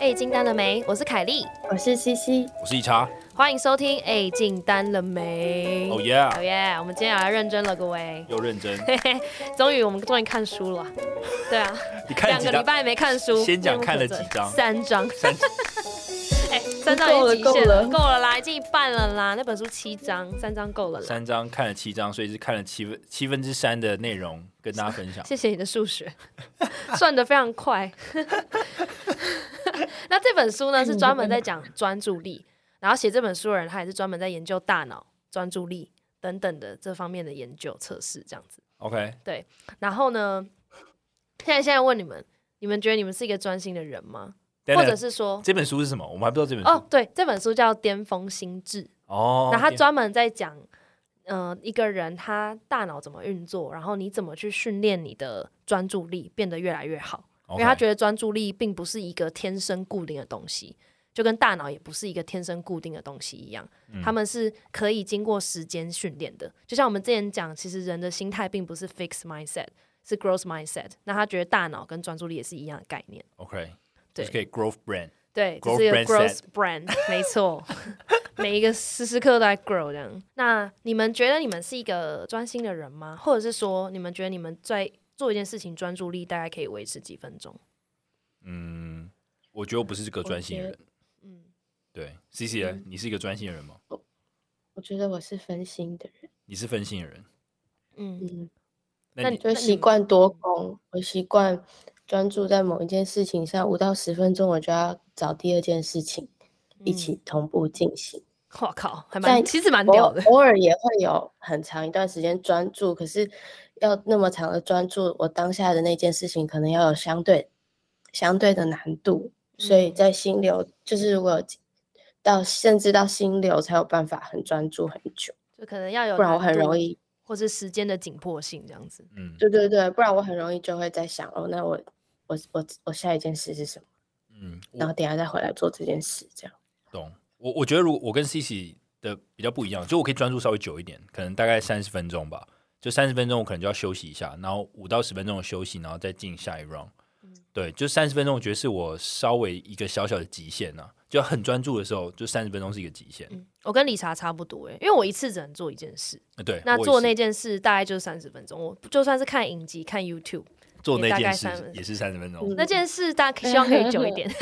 哎，进单了没？我是凯莉，我是西西，我是一叉。欢迎收听。哎，进单了没？哦耶！哦耶！我们今天要来认真了，各位。又认真。终于，我们终于看书了。对啊，你看两个礼拜没看书。先讲看了几章？三章。三。哎，三章已经极限了，够了啦，已经一半了啦。那本书七章，三章够了。三章看了七章，所以是看了七分七分之三的内容跟大家分享。谢谢你的数学，算的非常快。那这本书呢，是专门在讲专注力，然后写这本书的人，他也是专门在研究大脑、专注力等等的这方面的研究测试，这样子。OK，对。然后呢，现在现在问你们，你们觉得你们是一个专心的人吗？或者是说这本书是什么？我们还不知道这本书。哦，对，这本书叫《巅峰心智》哦。那他专门在讲，嗯，一个人他大脑怎么运作，然后你怎么去训练你的专注力，变得越来越好。因为他觉得专注力并不是一个天生固定的东西，就跟大脑也不是一个天生固定的东西一样，他们是可以经过时间训练的。就像我们之前讲，其实人的心态并不是 fixed mindset，是 growth mindset。那他觉得大脑跟专注力也是一样的概念。OK。对，可以 growth brand，对，这是一个 growth brand，没错，每一个时时刻都在 grow 这样。那你们觉得你们是一个专心的人吗？或者是说，你们觉得你们在做一件事情专注力大概可以维持几分钟？嗯，我觉得我不是这个专心的人。嗯，对，C C，你是一个专心的人吗？我觉得我是分心的人。你是分心的人。嗯嗯，那你就习惯多工，我习惯。专注在某一件事情上，五到十分钟，我就要找第二件事情一起同步进行。我靠，还蛮其实蛮屌的。偶尔也会有很长一段时间专注，可是要那么长的专注，我当下的那件事情可能要有相对相对的难度。所以在心流，就是如果到甚至到心流才有办法很专注很久，就可能要有，不然我很容易，或是时间的紧迫性这样子。嗯，对对对，不然我很容易就会在想哦，那我。我我我下一件事是什么？嗯，然后等下再回来做这件事，这样。懂。我我觉得，如果我跟 C C 的比较不一样，就我可以专注稍微久一点，可能大概三十分钟吧。就三十分钟，我可能就要休息一下，然后五到十分钟的休息，然后再进下一 round。对，就三十分钟，我觉得是我稍微一个小小的极限呢。就很专注的时候，就三十分钟是一个极限。我跟理查差不多哎，因为我一次只能做一件事。对，那做那件事大概就是三十分钟。我就算是看影集、看 YouTube。做那件事也是三十分钟。那件事大家希望可以久一点。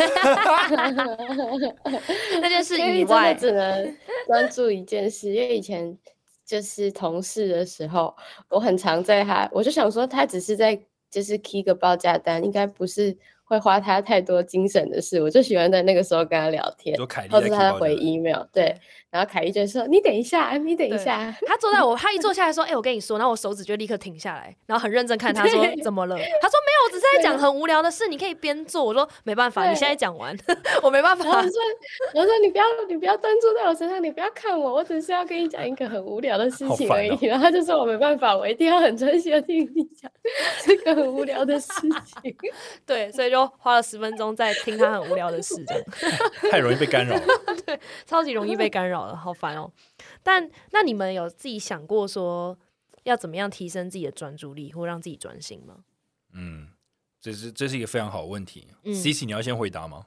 那件事以外，只能专注一件事。因为以前就是同事的时候，我很常在他，我就想说他只是在就是 key 个报价单，应该不是。会花他太多精神的事，我就喜欢在那个时候跟他聊天，或者他回 email，对，然后凯莉就说：“你等一下，你等一下。”他坐在我，他一坐下来说：“哎，我跟你说。”然后我手指就立刻停下来，然后很认真看他说：“怎么了？”他说：“没有，我只是在讲很无聊的事，你可以边做。”我说：“没办法，你现在讲完，我没办法。”我说：“我说你不要，你不要专注在我身上，你不要看我，我只是要跟你讲一个很无聊的事情而已。”然后他就说：“我没办法，我一定要很专心的听你讲这个很无聊的事情。”对，所以就。花了十分钟在听他很无聊的事，太容易被干扰。对，超级容易被干扰了，好烦哦。但那你们有自己想过说要怎么样提升自己的专注力，或让自己专心吗？嗯，这是这是一个非常好的问题。C C，你要先回答吗？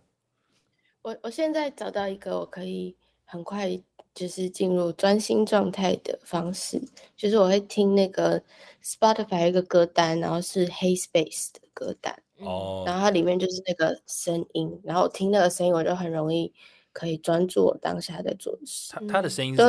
我我现在找到一个我可以很快就是进入专心状态的方式，就是我会听那个 Spotify 一个歌单，然后是 Hey Space 的歌单。哦，然后它里面就是那个声音，然后听那个声音，我就很容易可以专注我当下在做的事。它它的声音是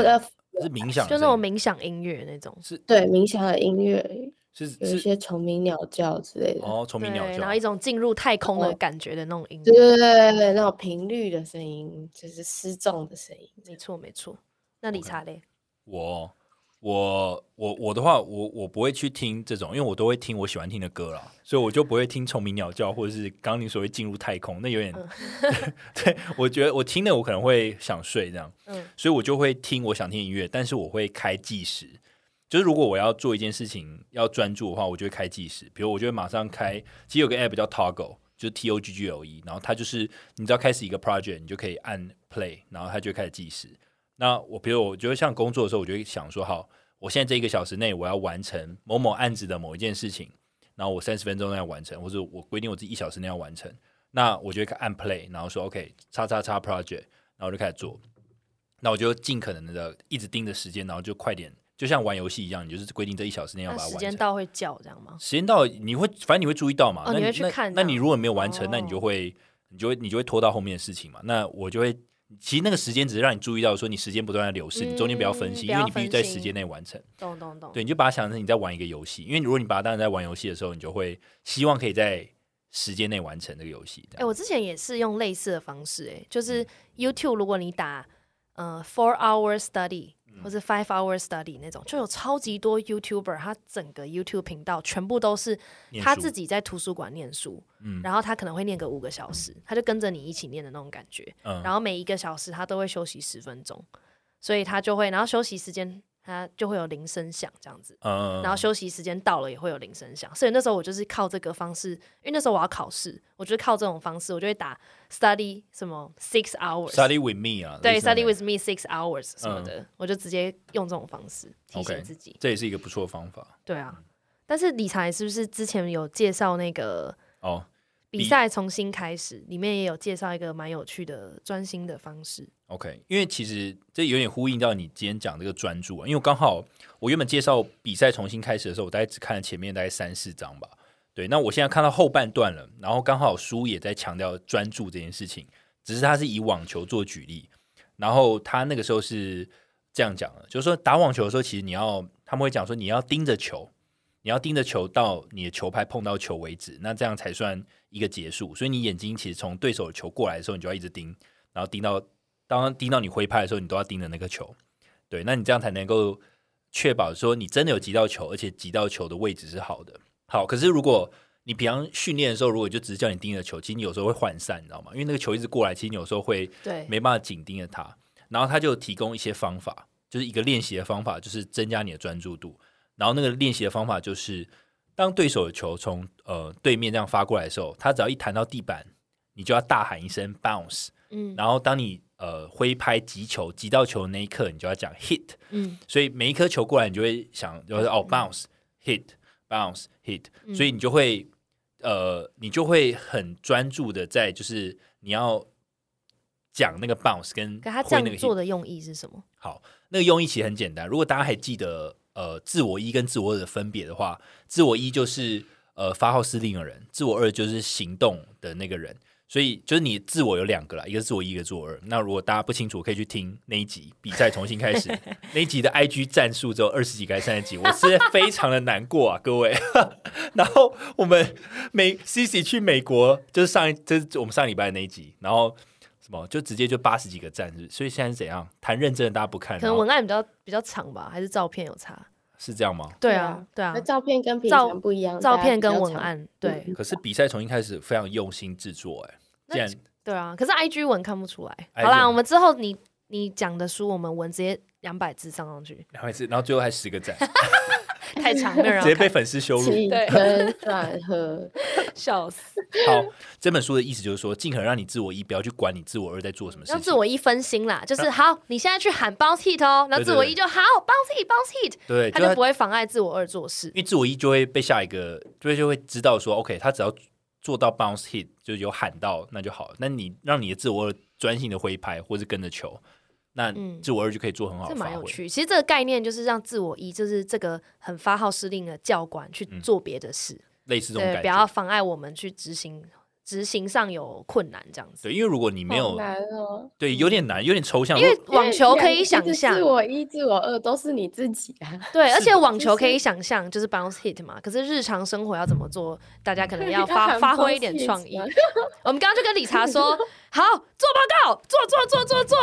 是冥想，就那种冥想音乐那种，是对冥想的音乐，是有一些虫鸣鸟叫之类的。哦，虫鸣鸟叫，然后一种进入太空的感觉的那种音乐，对对对对，那种频率的声音，就是失重的声音。没错没错。那理查嘞？我。我我我的话，我我不会去听这种，因为我都会听我喜欢听的歌啦，所以我就不会听虫鸣鸟叫，或者是刚你所谓进入太空，那有点，对我觉得我听了我可能会想睡这样，嗯，所以我就会听我想听音乐，但是我会开计时，就是如果我要做一件事情要专注的话，我就会开计时，比如我就会马上开，其实有个 app 叫 Toggle，就是 T O G G L E，然后它就是你只要开始一个 project，你就可以按 play，然后它就开始计时。那我比如我觉得像工作的时候，我就会想说，好，我现在这一个小时内我要完成某某案子的某一件事情，然后我三十分钟内要完成，或者我规定我自己一小时内要完成。那我就会按 play，然后说 OK，叉叉叉 project，然后就开始做。那我就尽可能的一直盯着时间，然后就快点，就像玩游戏一样，你就是规定这一小时内要把它完成。时间到会叫这样吗？时间到你会，反正你会注意到嘛？哦，你会去看。那你如果没有完成，那你就会，你就会，你就会拖到后面的事情嘛。那我就会，其实那个时间只是让你注意到说你时间不断的流逝，你中间不要分心，因为你必须在时间内完成。懂懂懂。对，你就把它想成你在玩一个游戏，因为如果你把它当成在玩游戏的时候，你就会希望可以在时间内完成这个游戏。哎，我之前也是用类似的方式，哎，就是 YouTube，如果你打。呃，four hour study 或是 five hour study 那种，就有超级多 YouTuber，他整个 YouTube 频道全部都是他自己在图书馆念书，嗯，然后他可能会念个五个小时，他就跟着你一起念的那种感觉，嗯，然后每一个小时他都会休息十分钟，所以他就会，然后休息时间。它就会有铃声响这样子，然后休息时间到了也会有铃声响，所以那时候我就是靠这个方式，因为那时候我要考试，我就靠这种方式，我就会打 study 什么 six hours，study with me 啊，对，study with me six hours 什么的，我就直接用这种方式提醒自己，这也是一个不错的方法。对啊，但是理财是不是之前有介绍那个哦？比赛重新开始，里面也有介绍一个蛮有趣的专心的方式。OK，因为其实这有点呼应到你今天讲这个专注啊。因为刚好我原本介绍比赛重新开始的时候，我大概只看了前面大概三四章吧。对，那我现在看到后半段了，然后刚好书也在强调专注这件事情，只是他是以网球做举例，然后他那个时候是这样讲的，就是说打网球的时候，其实你要他们会讲说你要盯着球。你要盯着球到你的球拍碰到球为止，那这样才算一个结束。所以你眼睛其实从对手球过来的时候，你就要一直盯，然后盯到当盯到你挥拍的时候，你都要盯着那个球。对，那你这样才能够确保说你真的有击到球，而且击到球的位置是好的。好，可是如果你平常训练的时候，如果就只是叫你盯着球，其实你有时候会涣散，你知道吗？因为那个球一直过来，其实你有时候会对没办法紧盯着它。然后他就提供一些方法，就是一个练习的方法，就是增加你的专注度。然后那个练习的方法就是，当对手的球从呃对面这样发过来的时候，他只要一弹到地板，你就要大喊一声 bounce，嗯，然后当你呃挥拍击球击到球的那一刻，你就要讲 hit，嗯，所以每一颗球过来，你就会想就是哦 bounce hit bounce hit，所以你就会呃你就会很专注的在就是你要讲那个 bounce 跟他这样做的用意是什么？好，那个用意其实很简单，如果大家还记得。呃，自我一跟自我二的分别的话，自我一就是呃发号施令的人，自我二就是行动的那个人。所以就是你自我有两个啦，一个自我一，一个自我二。那如果大家不清楚，可以去听那一集比赛重新开始 那一集的 IG 战术，只有二十几个三十几，我是非常的难过啊，各位。然后我们美 CC 去美国，就是上一这是我们上礼拜的那一集，然后。就直接就八十几个赞，所以现在是怎样谈认真的，大家不看，可能文案比较比较长吧，还是照片有差？是这样吗？对啊，对啊，那照片跟照不一样，照片跟文案对。可是比赛从一开始，非常用心制作，哎，这样对啊，可是 IG 文看不出来。好啦，我们之后你你讲的书，我们文直接两百字上上去，两百字，然后最后还十个赞。太长了，直接被粉丝羞辱。对，转合笑死。好，这本书的意思就是说，尽可能让你自我一，不要去管你自我二在做什么事情。让自我一分心啦，就是好，你现在去喊 bounce hit 哦，然后自我一就好 bounce hit bounce hit，对，他就不会妨碍自我二做事。因为自我一就会被下一个，就会就会知道说，OK，他只要做到 bounce hit，就有喊到那就好了。那你让你的自我二专心的挥拍，或是跟着球。那自我二就可以做很好，这蛮有趣。其实这个概念就是让自我一，就是这个很发号施令的教官去做别的事，类似这种，不要妨碍我们去执行。执行上有困难，这样子。对，因为如果你没有难哦，对，有点难，有点抽象。因为网球可以想象，自我一、自我二都是你自己啊。对，而且网球可以想象就是 bounce hit 嘛。可是日常生活要怎么做，大家可能 要发发挥一点创意。我们刚刚就跟理查说，好做报告，做做做做做，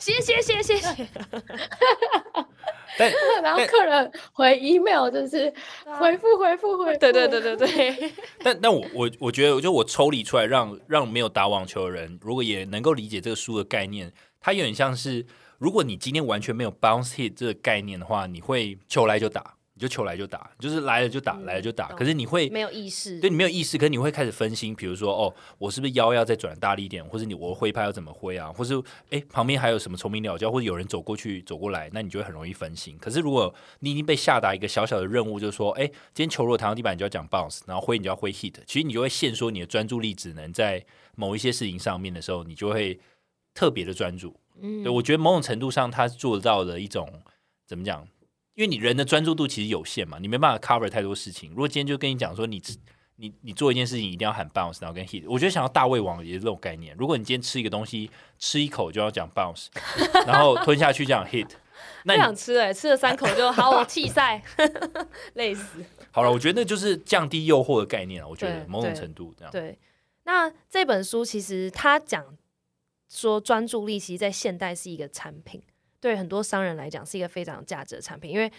谢谢谢谢谢。但 然后客人回 email 就是回复回复回复，对对对对对。但但我我我觉得，我就我抽离出来，让让没有打网球的人，如果也能够理解这个书的概念，它有点像是，如果你今天完全没有 bounce hit 这个概念的话，你会球来就打。就球来就打，就是来了就打，来了就打。可是你会没有意识，对你没有意识，可是你会开始分心。比如说，哦，我是不是腰要再转大力一点，或者你我挥拍要怎么挥啊？或是哎，旁边还有什么虫鸣鸟叫，或者有人走过去走过来，那你就会很容易分心。可是如果你已经被下达一个小小的任务，就是说，哎，今天球如果弹到地板，你就要讲 bounce，然后挥你就要挥 hit。其实你就会限缩你的专注力，只能在某一些事情上面的时候，你就会特别的专注。嗯，对我觉得某种程度上，他做到了一种怎么讲？因为你人的专注度其实有限嘛，你没办法 cover 太多事情。如果今天就跟你讲说，你你你做一件事情一定要喊 bounce，然后跟 hit，我觉得想要大胃王也是这种概念。如果你今天吃一个东西，吃一口就要讲 bounce，然后吞下去讲 hit，那不想吃哎，吃了三口就好，我弃赛，累死。好了，我觉得那就是降低诱惑的概念我觉得某种程度这样。对，那这本书其实他讲说专注力，其实，在现代是一个产品。对很多商人来讲，是一个非常有价值的产品，因为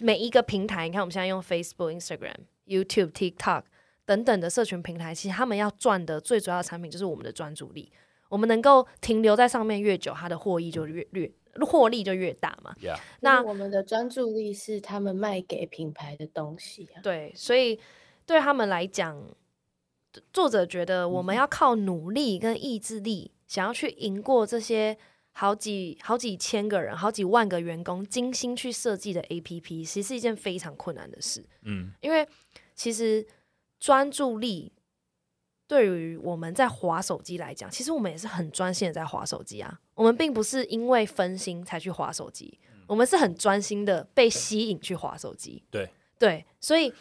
每一个平台，你看我们现在用 Facebook、Instagram、YouTube、TikTok 等等的社群平台，其实他们要赚的最主要的产品就是我们的专注力。我们能够停留在上面越久，它的获益就越越获利就越大嘛。那我们的专注力是他们卖给品牌的东西。对，所以对他们来讲，作者觉得我们要靠努力跟意志力，想要去赢过这些。好几好几千个人，好几万个员工精心去设计的 A P P，其实是一件非常困难的事。嗯，因为其实专注力对于我们在划手机来讲，其实我们也是很专心的在划手机啊。我们并不是因为分心才去划手机，我们是很专心的被吸引去划手机。对对，所以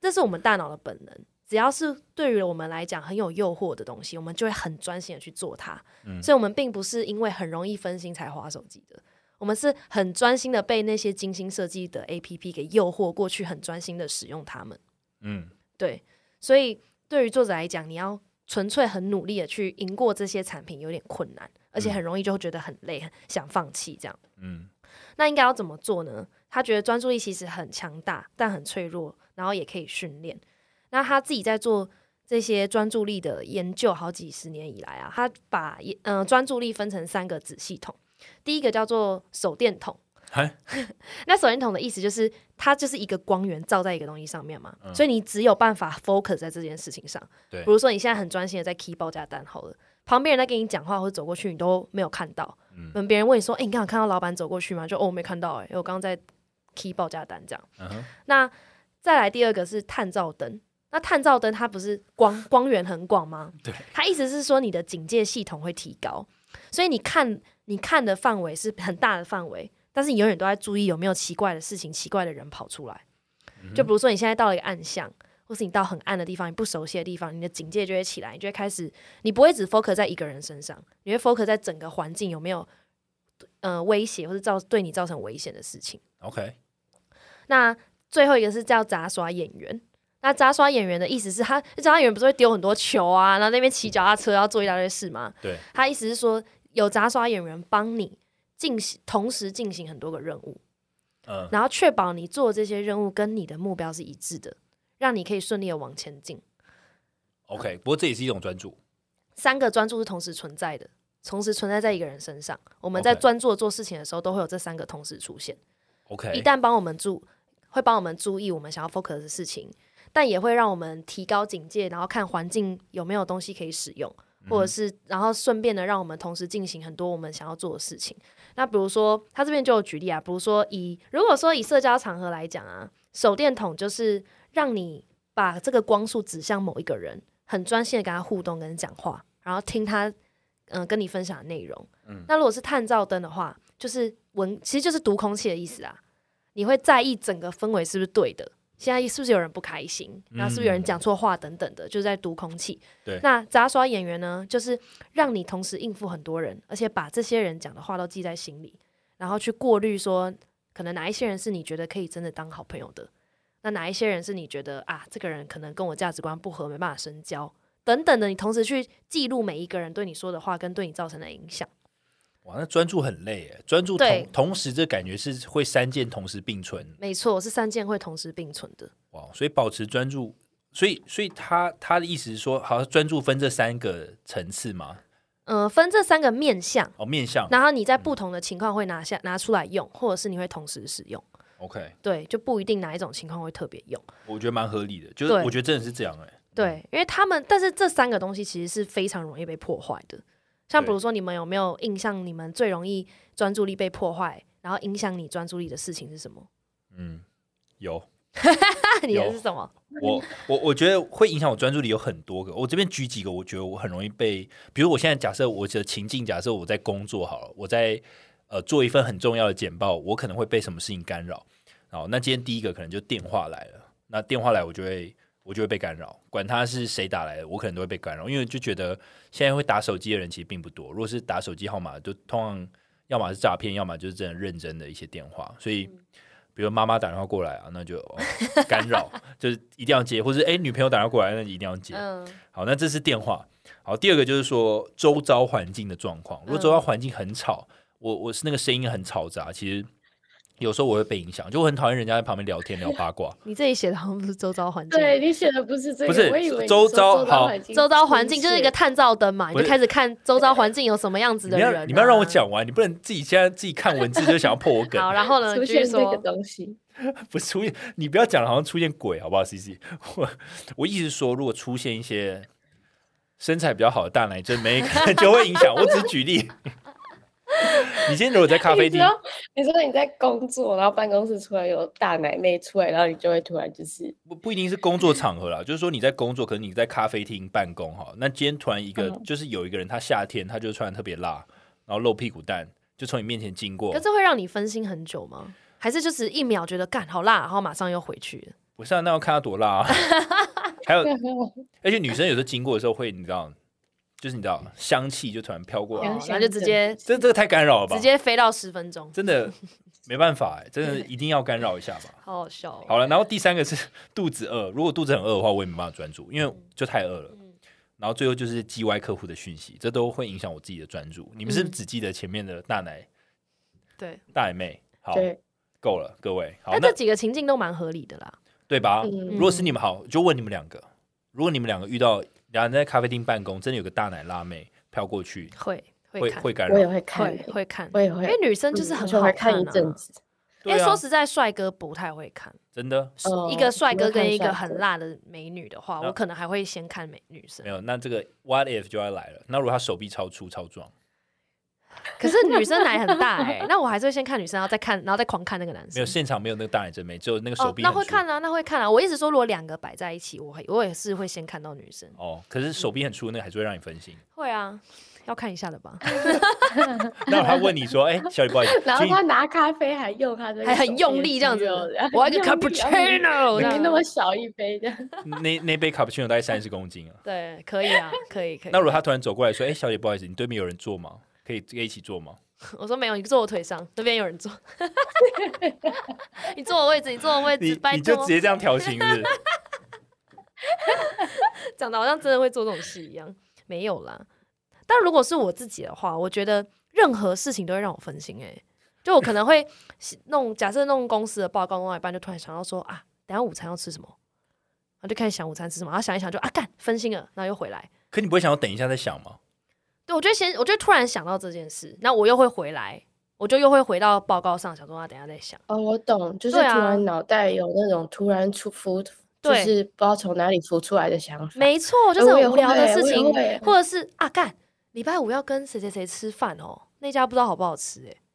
这是我们大脑的本能。只要是对于我们来讲很有诱惑的东西，我们就会很专心的去做它。嗯，所以，我们并不是因为很容易分心才划手机的，我们是很专心的被那些精心设计的 A P P 给诱惑过去，很专心的使用它们。嗯，对。所以，对于作者来讲，你要纯粹很努力的去赢过这些产品，有点困难，而且很容易就会觉得很累，很想放弃这样。嗯，那应该要怎么做呢？他觉得专注力其实很强大，但很脆弱，然后也可以训练。那他自己在做这些专注力的研究，好几十年以来啊，他把嗯专注力分成三个子系统。第一个叫做手电筒，那手电筒的意思就是它就是一个光源照在一个东西上面嘛，所以你只有办法 focus 在这件事情上。对，比如说你现在很专心的在 key 报价单，好了，旁边人在跟你讲话或者走过去，你都没有看到。嗯，别人问你说：“哎，你刚刚看到老板走过去吗？”就哦，没看到，哎，我刚刚在 key 报价单这样。嗯那再来第二个是探照灯。那探照灯它不是光光源很广吗？对，它意思是说你的警戒系统会提高，所以你看你看的范围是很大的范围，但是你永远都在注意有没有奇怪的事情、奇怪的人跑出来。就比如说你现在到了一个暗巷，或是你到很暗的地方、你不熟悉的地方，你的警戒就会起来，你就会开始，你不会只 focus 在一个人身上，你会 focus 在整个环境有没有呃威胁或者造对你造成危险的事情。OK，那最后一个是叫杂耍演员。那杂耍演员的意思是他，杂耍演员不是会丢很多球啊，然后那边骑脚踏车要做一大堆事吗？对，他意思是说有杂耍演员帮你进行同时进行很多个任务，嗯，然后确保你做这些任务跟你的目标是一致的，让你可以顺利的往前进。OK，不过这也是一种专注。三个专注是同时存在的，同时存在在一个人身上。我们在专注做事情的时候，都会有这三个同时出现。OK，一旦帮我们注，会帮我们注意我们想要 focus 的事情。但也会让我们提高警戒，然后看环境有没有东西可以使用，或者是然后顺便的让我们同时进行很多我们想要做的事情。那比如说，他这边就有举例啊，比如说以如果说以社交场合来讲啊，手电筒就是让你把这个光束指向某一个人，很专心的跟他互动、跟讲话，然后听他嗯跟你分享的内容。嗯，那如果是探照灯的话，就是闻，其实就是读空气的意思啊。你会在意整个氛围是不是对的。现在是不是有人不开心？然后是不是有人讲错话等等的，就是在读空气。对，那杂耍演员呢，就是让你同时应付很多人，而且把这些人讲的话都记在心里，然后去过滤说，可能哪一些人是你觉得可以真的当好朋友的，那哪一些人是你觉得啊，这个人可能跟我价值观不合，没办法深交等等的，你同时去记录每一个人对你说的话跟对你造成的影响。哇，那专注很累诶，专注同同时这感觉是会三件同时并存。没错，是三件会同时并存的。哇，所以保持专注，所以所以他他的意思是说，好像专注分这三个层次吗？嗯，分这三个面向哦，面向。然后你在不同的情况会拿下拿出来用，或者是你会同时使用。OK，对，就不一定哪一种情况会特别用。我觉得蛮合理的，就是我觉得真的是这样哎。对，因为他们，但是这三个东西其实是非常容易被破坏的。像比如说，你们有没有印象？你们最容易专注力被破坏，然后影响你专注力的事情是什么？嗯，有。你的是什么？我我我觉得会影响我专注力有很多个。我这边举几个，我觉得我很容易被，比如我现在假设我的情境，假设我在工作好了，我在呃做一份很重要的简报，我可能会被什么事情干扰。好，那今天第一个可能就电话来了，那电话来我就会。我就会被干扰，管他是谁打来的，我可能都会被干扰，因为就觉得现在会打手机的人其实并不多。如果是打手机号码，就通常要么是诈骗，要么就是真的认真的一些电话。所以，比如妈妈打电话过来啊，那就干扰，就是一定要接；或者哎，女朋友打电话过来，那一定要接。好，那这是电话。好，第二个就是说周遭环境的状况。如果周遭环境很吵，我我是那个声音很嘈杂，其实。有时候我会被影响，就我很讨厌人家在旁边聊天聊八卦。你这里写的好像不是周遭环境，对你写的不是这个，不是周遭好，周遭环境就是一个探照灯嘛，你就开始看周遭环境有什么样子的人。你们要让我讲完，你不能自己现在自己看文字就想要破我梗。好，然后呢，出现这个东西，不出现，你不要讲好像出现鬼好不好？C C，我我一直说，如果出现一些身材比较好的大奶真没就会影响。我只是举例。你今天如果在咖啡厅，你说你在工作，然后办公室出来有大奶妹出来，然后你就会突然就是不不一定是工作场合啦，就是说你在工作，可能你在咖啡厅办公哈，那今天突然一个就是有一个人，他夏天他就穿的特别辣，然后露屁股蛋，就从你面前经过，可这会让你分心很久吗？还是就是一秒觉得干好辣，然后马上又回去了？不是，啊，那要看他多辣啊！还有，而且女生有时候经过的时候会，你知道。就是你知道，香气就突然飘过来，然后就直接，这这个太干扰了吧？直接飞到十分钟，真的没办法哎，真的一定要干扰一下吧。好好笑。好了，然后第三个是肚子饿，如果肚子很饿的话，我也没办法专注，因为就太饿了。然后最后就是 G Y 客户的讯息，这都会影响我自己的专注。你们是不是只记得前面的大奶？对，大奶妹，好，够了，各位。好，那这几个情境都蛮合理的啦，对吧？如果是你们好，就问你们两个，如果你们两个遇到。然后在咖啡厅办公，真的有个大奶辣妹飘过去，会会会感染，我也会看，会看，我也会，因为女生就是很好看一阵子。因为说实在，帅哥不太会看，真的。一个帅哥跟一个很辣的美女的话，我可能还会先看美女生。没有，那这个 What if 就要来了。那如果他手臂超粗超壮？可是女生奶很大哎，那我还是会先看女生，然后再看，然后再狂看那个男生。没有现场没有那个大奶真美，只有那个手臂。那会看啊，那会看啊。我一直说，如果两个摆在一起，我会我也是会先看到女生。哦，可是手臂很粗，那还是会让你分心。会啊，要看一下的吧。那他问你说：“哎，小李不好意思。”然后他拿咖啡还用他的，还很用力这样子。我要个 cappuccino，那么小一杯的。那那杯 cappuccino 大概三十公斤啊。对，可以啊，可以可以。那如果他突然走过来说：“哎，小姐不好意思，你对面有人坐吗？可以可以一起坐吗？” 我说没有，你坐我腿上，那边有人坐。你坐我位置，你坐我位置，你你就直接这样调情是？讲的好像真的会做这种事一样，没有啦。但如果是我自己的话，我觉得任何事情都会让我分心。哎，就我可能会弄，假设弄公司的报告弄到一半，就突然想到说啊，等下午餐要吃什么，然后就开始想午餐吃什么，然后想一想就啊干分心了，然后又回来。可你不会想要等一下再想吗？对，我就先，我就突然想到这件事，那我又会回来，我就又会回到报告上，想说啊，等下再想。哦，我懂，就是突然脑袋有那种突然出浮，就是不知道从哪里浮出来的想法。没错，就是很无聊的事情，或者是啊，干，礼拜五要跟谁谁谁吃饭哦，那家不知道好不好吃，哎。就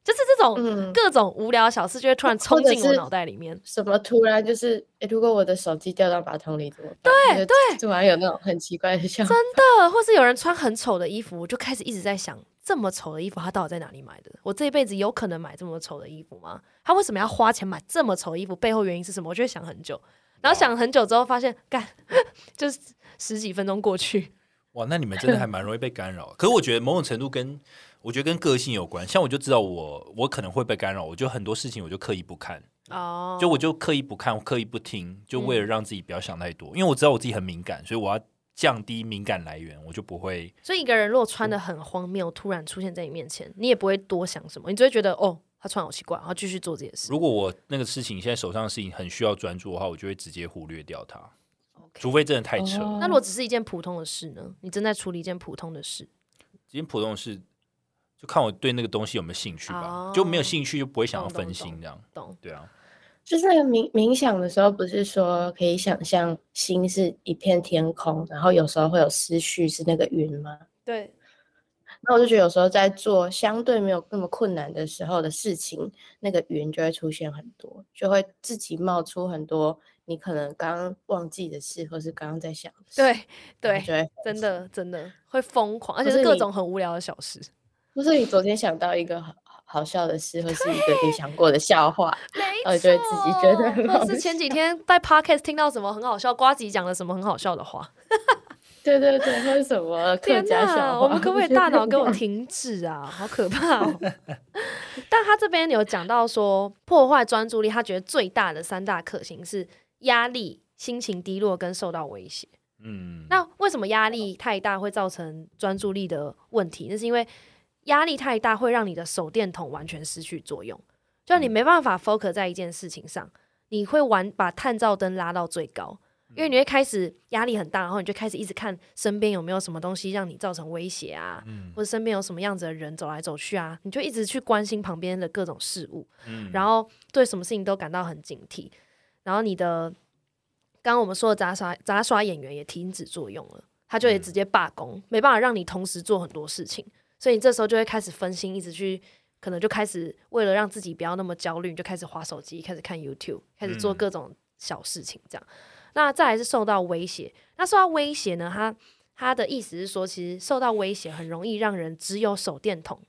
种各种无聊小事，就会突然冲进我脑袋里面。什么突然就是，如果我的手机掉到马桶里怎么办？对对，突然有那种很奇怪的想法。真的，或是有人穿很丑的衣服，我就开始一直在想，这么丑的衣服他到底在哪里买的？我这一辈子有可能买这么丑的衣服吗？他为什么要花钱买这么丑的衣服？背后原因是什么？我就会想很久，然后想很久之后发现，干，就是十几分钟过去。哇，那你们真的还蛮容易被干扰。可是我觉得某种程度跟。我觉得跟个性有关，像我就知道我我可能会被干扰，我就很多事情我就刻意不看哦，就我就刻意不看，刻意不听，就为了让自己不要想太多，因为我知道我自己很敏感，所以我要降低敏感来源，我就不会。所以一个人如果穿的很荒谬，突然出现在你面前，你也不会多想什么，你只会觉得哦，他穿好奇怪，然后继续做这件事。如果我那个事情现在手上的事情很需要专注的话，我就会直接忽略掉它，除非真的太扯。那如果只是一件普通的事呢？你正在处理一件普通的事，一件普通的事。就看我对那个东西有没有兴趣吧，就没有兴趣就不会想要分心这样。懂，对啊。就是那个冥冥想的时候，不是说可以想象心是一片天空，然后有时候会有思绪是那个云吗？对。那我就觉得有时候在做相对没有那么困难的时候的事情，那个云就会出现很多，就会自己冒出很多你可能刚刚忘记的事，或是刚刚在想。对对，真的真的会疯狂，而且是各种很无聊的小事。不是你昨天想到一个好好笑的事，或是一个你想过的笑话，没错，就会自己觉得很好。是前几天在 podcast 听到什么很好笑，瓜吉讲了什么很好笑的话。对对对，为什么 客家笑话？我们可不可以大脑给我停止啊？好可怕哦！但他这边有讲到说，破坏专注力，他觉得最大的三大克星是压力、心情低落跟受到威胁。嗯，那为什么压力太大会造成专注力的问题？那是因为压力太大会让你的手电筒完全失去作用，就你没办法 focus 在一件事情上，你会玩把探照灯拉到最高。因为你会开始压力很大，然后你就开始一直看身边有没有什么东西让你造成威胁啊，或者身边有什么样子的人走来走去啊，你就一直去关心旁边的各种事物，然后对什么事情都感到很警惕，然后你的刚刚我们说的杂耍杂耍演员也停止作用了，他就也直接罢工，没办法让你同时做很多事情，所以你这时候就会开始分心，一直去可能就开始为了让自己不要那么焦虑，就开始划手机，开始看 YouTube，开始做各种小事情这样。那再来是受到威胁，那受到威胁呢？他他的意思是说，其实受到威胁很容易让人只有手电筒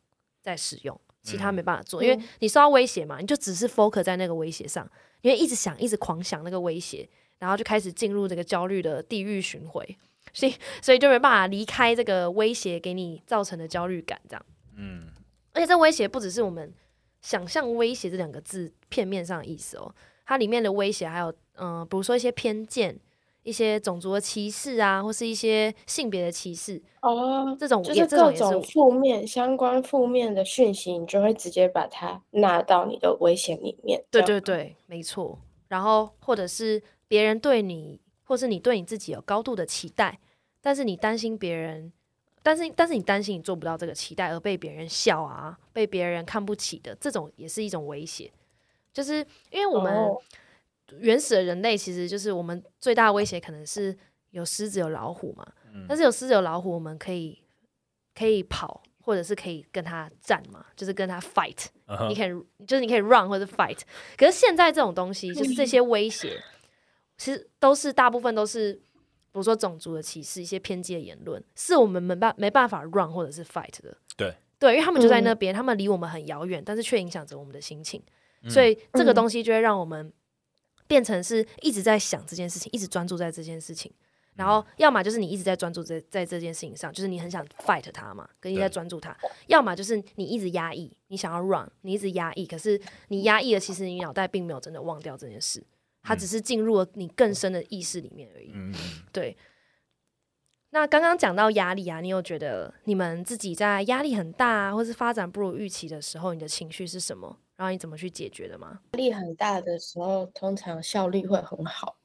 在使用，其他没办法做，因为你受到威胁嘛，你就只是 focus 在那个威胁上，因为一直想，一直狂想那个威胁，然后就开始进入这个焦虑的地狱巡回，所以所以就没办法离开这个威胁给你造成的焦虑感，这样。嗯，而且这威胁不只是我们想象威胁这两个字片面上的意思哦。它里面的威胁还有，嗯，比如说一些偏见、一些种族的歧视啊，或是一些性别的歧视哦，这种就是各种负面相关负面的讯息，你就会直接把它纳到你的危险里面。对对对，没错。然后或者是别人对你，或是你对你自己有高度的期待，但是你担心别人，但是但是你担心你做不到这个期待而被别人笑啊，被别人看不起的，这种也是一种威胁。就是因为我们原始的人类，其实就是我们最大的威胁可能是有狮子有老虎嘛。但是有狮子有老虎，我们可以可以跑，或者是可以跟他战嘛，就是跟他 fight。你可以就是你可以 run 或者 fight。可是现在这种东西，就是这些威胁，其实都是大部分都是，比如说种族的歧视、一些偏激的言论，是我们没办没办法 run 或者是 fight 的。对。对，因为他们就在那边，他们离我们很遥远，但是却影响着我们的心情。所以这个东西就会让我们变成是一直在想这件事情，一直专注在这件事情。然后要么就是你一直在专注在在这件事情上，就是你很想 fight 它嘛，跟你在专注它；要么就是你一直压抑，你想要 run，你一直压抑，可是你压抑了，其实你脑袋并没有真的忘掉这件事，它只是进入了你更深的意识里面而已。对。那刚刚讲到压力啊，你有觉得你们自己在压力很大，啊或是发展不如预期的时候，你的情绪是什么？然后你怎么去解决的吗？压力很大的时候，通常效率会很好，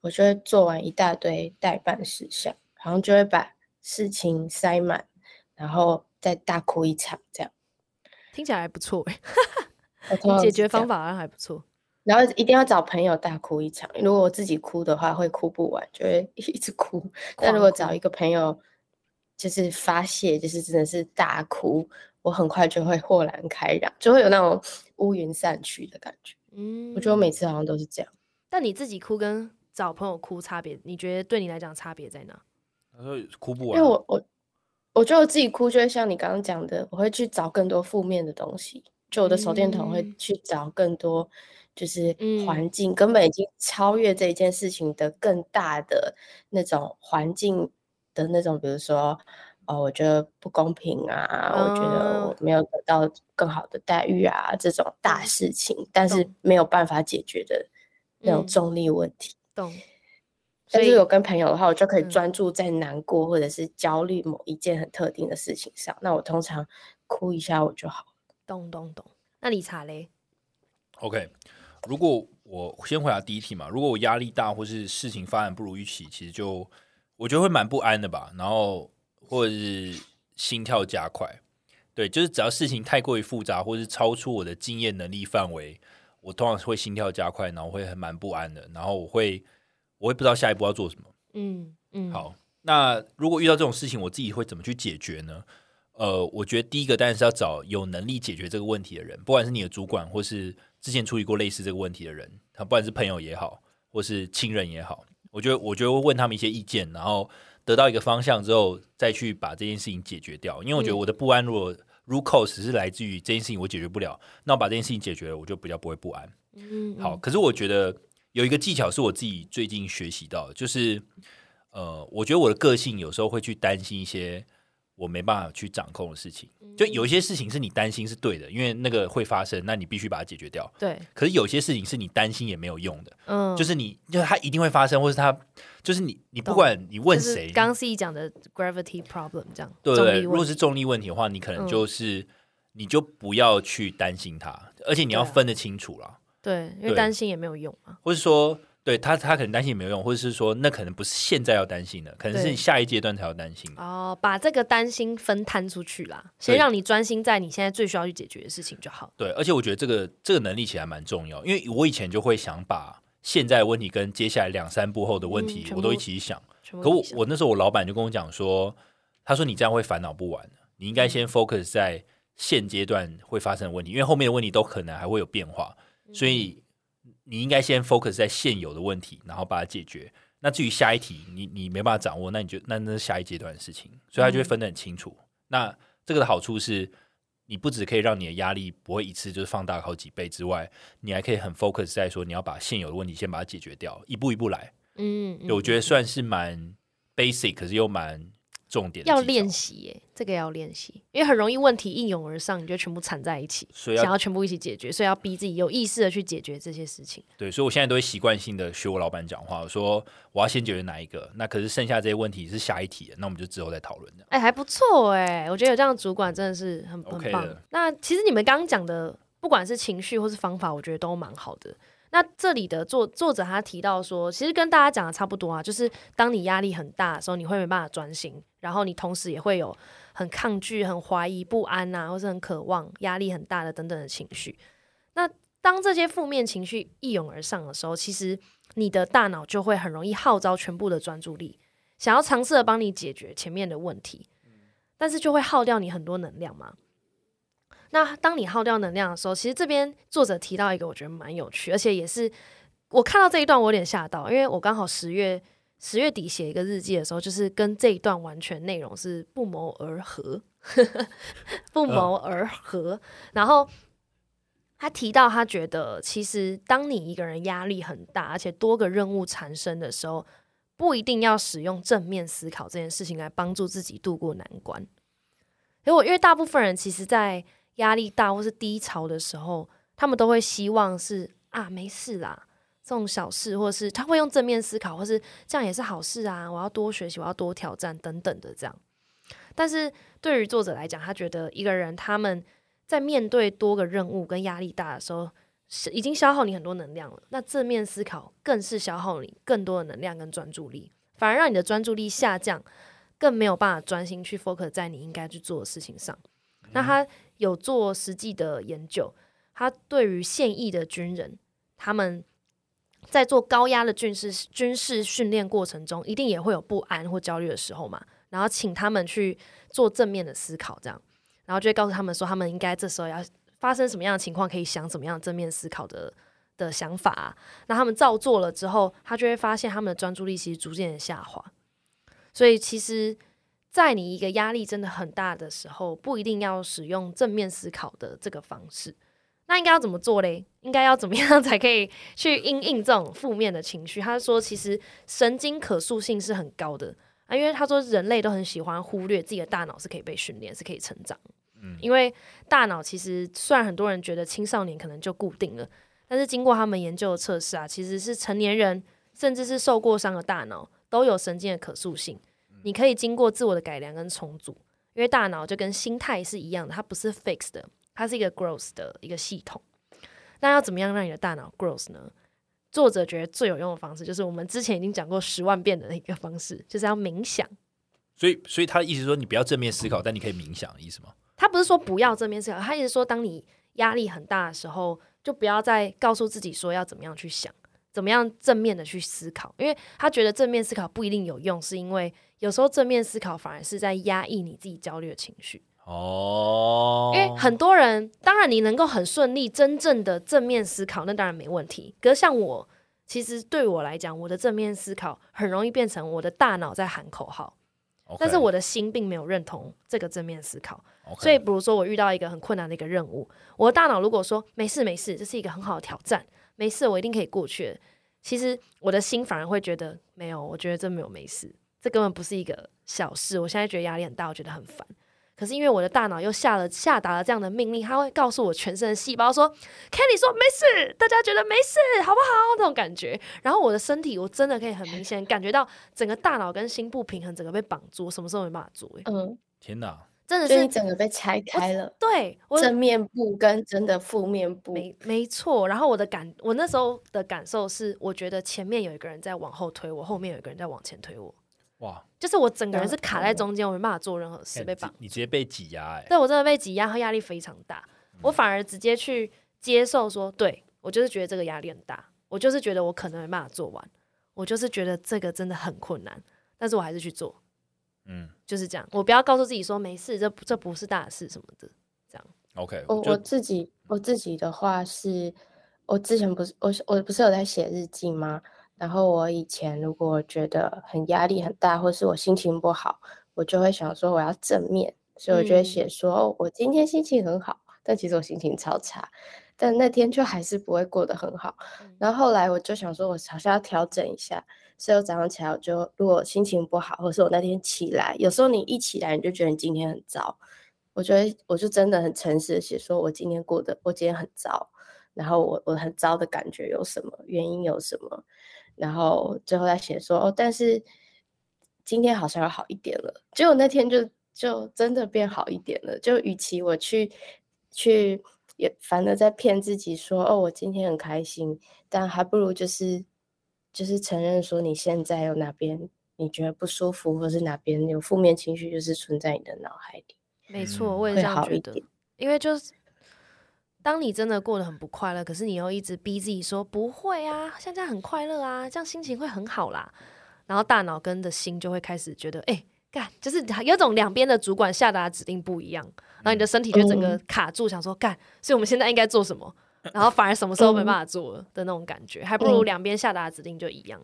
我就会做完一大堆代办事项，然后就会把事情塞满，然后再大哭一场，这样听起来还不错哎，解决方法好像还不错。然后一定要找朋友大哭一场，如果我自己哭的话会哭不完，就会 一直哭。但如果找一个朋友，就是发泄，就是真的是大哭。我很快就会豁然开朗，就会有那种乌云散去的感觉。嗯，我觉得我每次好像都是这样。但你自己哭跟找朋友哭差别，你觉得对你来讲差别在哪？他说哭不完，因为我我我觉得我自己哭就会像你刚刚讲的，我会去找更多负面的东西，就我的手电筒会去找更多，就是环境根本已经超越这一件事情的更大的那种环境的那种，比如说。哦，我觉得不公平啊！我觉得我没有得到更好的待遇啊，这种大事情，但是没有办法解决的那种重力问题。懂。但是有跟朋友的话，我就可以专注在难过或者是焦虑某一件很特定的事情上。那我通常哭一下我就好。懂懂懂。那理查嘞？OK，如果我先回答第一题嘛，如果我压力大或是事情发展不如预期，其实就我觉得会蛮不安的吧。然后。或者是心跳加快，对，就是只要事情太过于复杂，或是超出我的经验能力范围，我通常会心跳加快，然后会很蛮不安的，然后我会我会不知道下一步要做什么。嗯嗯。好，那如果遇到这种事情，我自己会怎么去解决呢？呃，我觉得第一个当然是要找有能力解决这个问题的人，不管是你的主管，或是之前处理过类似这个问题的人，他不管是朋友也好，或是亲人也好，我觉得我觉得会问他们一些意见，然后得到一个方向之后，再去把这件事情解决掉。因为我觉得我的不安，如果 root cause 是来自于这件事情我解决不了，那我把这件事情解决了，我就比较不会不安。嗯，好。可是我觉得有一个技巧是我自己最近学习到，就是呃，我觉得我的个性有时候会去担心一些。我没办法去掌控的事情，就有一些事情是你担心是对的，因为那个会发生，那你必须把它解决掉。对。可是有些事情是你担心也没有用的，嗯，就是你，就是它一定会发生，或是它，就是你，你不管你问谁，刚 C 讲的 gravity problem 这样，对对。如果是重力问题的话，你可能就是你就不要去担心它，而且你要分得清楚了。对，因为担心也没有用啊。或者说。对他，他可能担心没有用，或者是说，那可能不是现在要担心的，可能是你下一阶段才要担心。哦，把这个担心分摊出去啦，先让你专心在你现在最需要去解决的事情就好。对，而且我觉得这个这个能力其实蛮重要，因为我以前就会想把现在的问题跟接下来两三步后的问题我都一起想。可我我那时候我老板就跟我讲说，他说你这样会烦恼不完，你应该先 focus 在现阶段会发生的问题，因为后面的问题都可能还会有变化，所以。你应该先 focus 在现有的问题，然后把它解决。那至于下一题，你你没办法掌握，那你就那那是下一阶段的事情，所以他就会分得很清楚。那这个的好处是，你不只可以让你的压力不会一次就是放大好几倍之外，你还可以很 focus 在说你要把现有的问题先把它解决掉，一步一步来。嗯，我觉得算是蛮 basic，可是又蛮。重点要练习耶，这个要练习，因为很容易问题应涌而上，你就全部缠在一起，所以想要全部一起解决，所以要逼自己有意识的去解决这些事情。对，所以我现在都会习惯性的学我老板讲话，我说我要先解决哪一个，那可是剩下这些问题是下一题，那我们就之后再讨论的。哎，还不错哎，我觉得有这样的主管真的是很很棒。那其实你们刚刚讲的，不管是情绪或是方法，我觉得都蛮好的。那这里的作作者他提到说，其实跟大家讲的差不多啊，就是当你压力很大的时候，你会没办法专心，然后你同时也会有很抗拒、很怀疑、不安呐，或是很渴望、压力很大的等等的情绪。那当这些负面情绪一涌而上的时候，其实你的大脑就会很容易号召全部的专注力，想要尝试的帮你解决前面的问题，但是就会耗掉你很多能量嘛。那当你耗掉能量的时候，其实这边作者提到一个我觉得蛮有趣，而且也是我看到这一段我有点吓到，因为我刚好十月十月底写一个日记的时候，就是跟这一段完全内容是不谋而合，不谋而合。然后他提到他觉得，其实当你一个人压力很大，而且多个任务缠身的时候，不一定要使用正面思考这件事情来帮助自己度过难关。因为因为大部分人其实，在压力大或是低潮的时候，他们都会希望是啊，没事啦，这种小事，或是他会用正面思考，或是这样也是好事啊，我要多学习，我要多挑战等等的这样。但是对于作者来讲，他觉得一个人他们在面对多个任务跟压力大的时候，是已经消耗你很多能量了。那正面思考更是消耗你更多的能量跟专注力，反而让你的专注力下降，更没有办法专心去 focus 在你应该去做的事情上。那他。有做实际的研究，他对于现役的军人，他们在做高压的军事军事训练过程中，一定也会有不安或焦虑的时候嘛。然后请他们去做正面的思考，这样，然后就会告诉他们说，他们应该这时候要发生什么样的情况，可以想怎么样正面思考的的想法。那他们照做了之后，他就会发现他们的专注力其实逐渐的下滑。所以其实。在你一个压力真的很大的时候，不一定要使用正面思考的这个方式。那应该要怎么做嘞？应该要怎么样 才可以去应应这种负面的情绪？他说，其实神经可塑性是很高的啊，因为他说人类都很喜欢忽略自己的大脑是可以被训练，是可以成长。嗯，因为大脑其实虽然很多人觉得青少年可能就固定了，但是经过他们研究的测试啊，其实是成年人甚至是受过伤的大脑都有神经的可塑性。你可以经过自我的改良跟重组，因为大脑就跟心态是一样的，它不是 fixed 的，它是一个 growth 的一个系统。那要怎么样让你的大脑 growth 呢？作者觉得最有用的方式就是我们之前已经讲过十万遍的一个方式，就是要冥想。所以，所以他的意思说，你不要正面思考，但你可以冥想，意思吗？他不是说不要正面思考，他意思说，当你压力很大的时候，就不要再告诉自己说要怎么样去想，怎么样正面的去思考，因为他觉得正面思考不一定有用，是因为有时候正面思考反而是在压抑你自己焦虑的情绪。哦，因为很多人，当然你能够很顺利、真正的正面思考，那当然没问题。可是像我，其实对我来讲，我的正面思考很容易变成我的大脑在喊口号，但是我的心并没有认同这个正面思考。所以，比如说我遇到一个很困难的一个任务，我的大脑如果说没事没事，这是一个很好的挑战，没事，我一定可以过去。其实我的心反而会觉得没有，我觉得这没有没事，这根本不是一个小事。我现在觉得压力很大，我觉得很烦。可是因为我的大脑又下了下达了这样的命令，它会告诉我全身的细胞说：“Kenny 说没事，大家觉得没事，好不好？”那种感觉。然后我的身体我真的可以很明显感觉到整个大脑跟心不平衡，整个被绑住，什么时候没办法做？嗯，天哪，真的是整个被拆开了。对，正面部跟真的负面部，没没错。然后我的感，我那时候的感受是，我觉得前面有一个人在往后推我，后面有一个人在往前推我。哇！就是我整个人是卡在中间，我没办法做任何事，被绑。你直接被挤压哎！对我真的被挤压，和压力非常大。我反而直接去接受说，对我就是觉得这个压力很大，我就是觉得我可能没办法做完，我就是觉得这个真的很困难，但是我还是去做。嗯，就是这样。我不要告诉自己说没事，这这不是大事什么的。这样。OK。我我自己我自己的话是，我之前不是我我不是有在写日记吗？然后我以前如果觉得很压力很大，或是我心情不好，我就会想说我要正面，所以我就会写说我今天心情很好，但其实我心情超差，但那天就还是不会过得很好。然后后来我就想说，我好像要调整一下，所以我早上起来我就如果心情不好，或是我那天起来，有时候你一起来你就觉得你今天很糟，我觉得我就真的很诚实的写说我今天过得我今天很糟，然后我我很糟的感觉有什么原因有什么。然后最后再写说哦，但是今天好像要好一点了。结果那天就就真的变好一点了。就与其我去去也反而在骗自己说哦，我今天很开心，但还不如就是就是承认说你现在有哪边你觉得不舒服，或是哪边有负面情绪，就是存在你的脑海里。没错，我也这样觉得。因为就是。当你真的过得很不快乐，可是你又一直逼自己说不会啊，现在很快乐啊，这样心情会很好啦。然后大脑跟的心就会开始觉得，哎，干，就是有种两边的主管下达指令不一样，然后你的身体就整个卡住，想说干，所以我们现在应该做什么？然后反而什么时候没办法做的那种感觉，还不如两边下达指令就一样。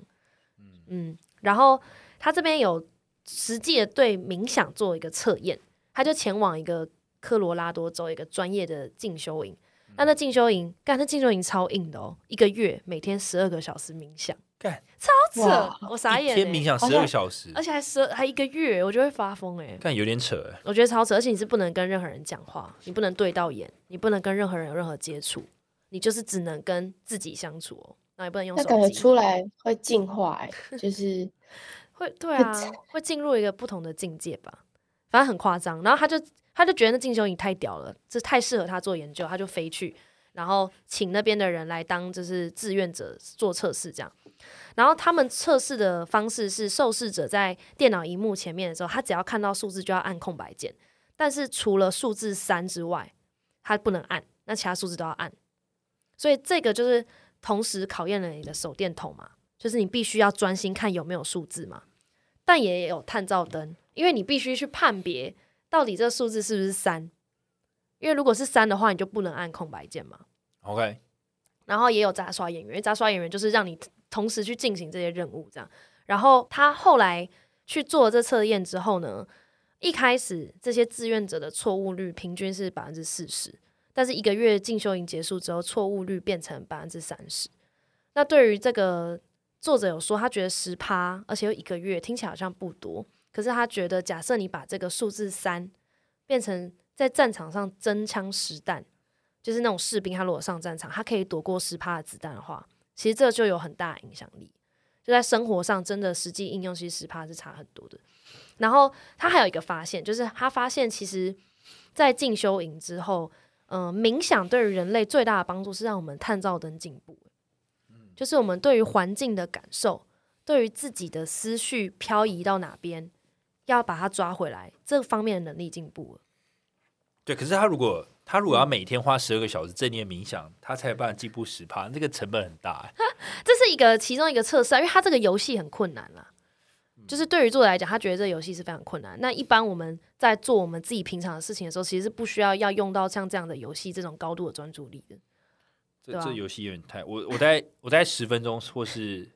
嗯，然后他这边有实际的对冥想做一个测验，他就前往一个科罗拉多州一个专业的进修营。那那进修营，干那进修营超硬的哦，一个月每天十二个小时冥想，干。超扯，我傻眼，天冥想十二个小时，而且还十还一个月，我就会发疯哎，干有点扯哎，我觉得超扯，而且你是不能跟任何人讲话，你不能对到眼，你不能跟任何人有任何接触，你就是只能跟自己相处哦，那也不能用手机，感觉出来会进化哎，就是会对啊，会进入一个不同的境界吧，反正很夸张，然后他就。他就觉得那进修营太屌了，这太适合他做研究，他就飞去，然后请那边的人来当就是志愿者做测试，这样。然后他们测试的方式是，受试者在电脑荧幕前面的时候，他只要看到数字就要按空白键，但是除了数字三之外，他不能按，那其他数字都要按。所以这个就是同时考验了你的手电筒嘛，就是你必须要专心看有没有数字嘛，但也有探照灯，因为你必须去判别。到底这个数字是不是三？因为如果是三的话，你就不能按空白键嘛。OK。然后也有杂耍演员，杂耍演员就是让你同时去进行这些任务，这样。然后他后来去做这测验之后呢，一开始这些志愿者的错误率平均是百分之四十，但是一个月进修营结束之后，错误率变成百分之三十。那对于这个作者有说，他觉得十趴，而且又一个月，听起来好像不多。可是他觉得，假设你把这个数字三变成在战场上真枪实弹，就是那种士兵，他如果上战场，他可以躲过十趴的子弹的话，其实这就有很大影响力。就在生活上，真的实际应用，其实十趴是差很多的。然后他还有一个发现，就是他发现，其实，在进修营之后，嗯，冥想对于人类最大的帮助是让我们探照灯进步，就是我们对于环境的感受，对于自己的思绪漂移到哪边。要把它抓回来，这方面的能力进步了。对，可是他如果他如果要每天花十二个小时正念冥想，他才有办法进步十趴，这个成本很大。这是一个其中一个测试，因为他这个游戏很困难啦。就是对于作者来讲，他觉得这个游戏是非常困难。那一般我们在做我们自己平常的事情的时候，其实是不需要要用到像这样的游戏这种高度的专注力的。这这游戏有点太我我在我在十分钟或是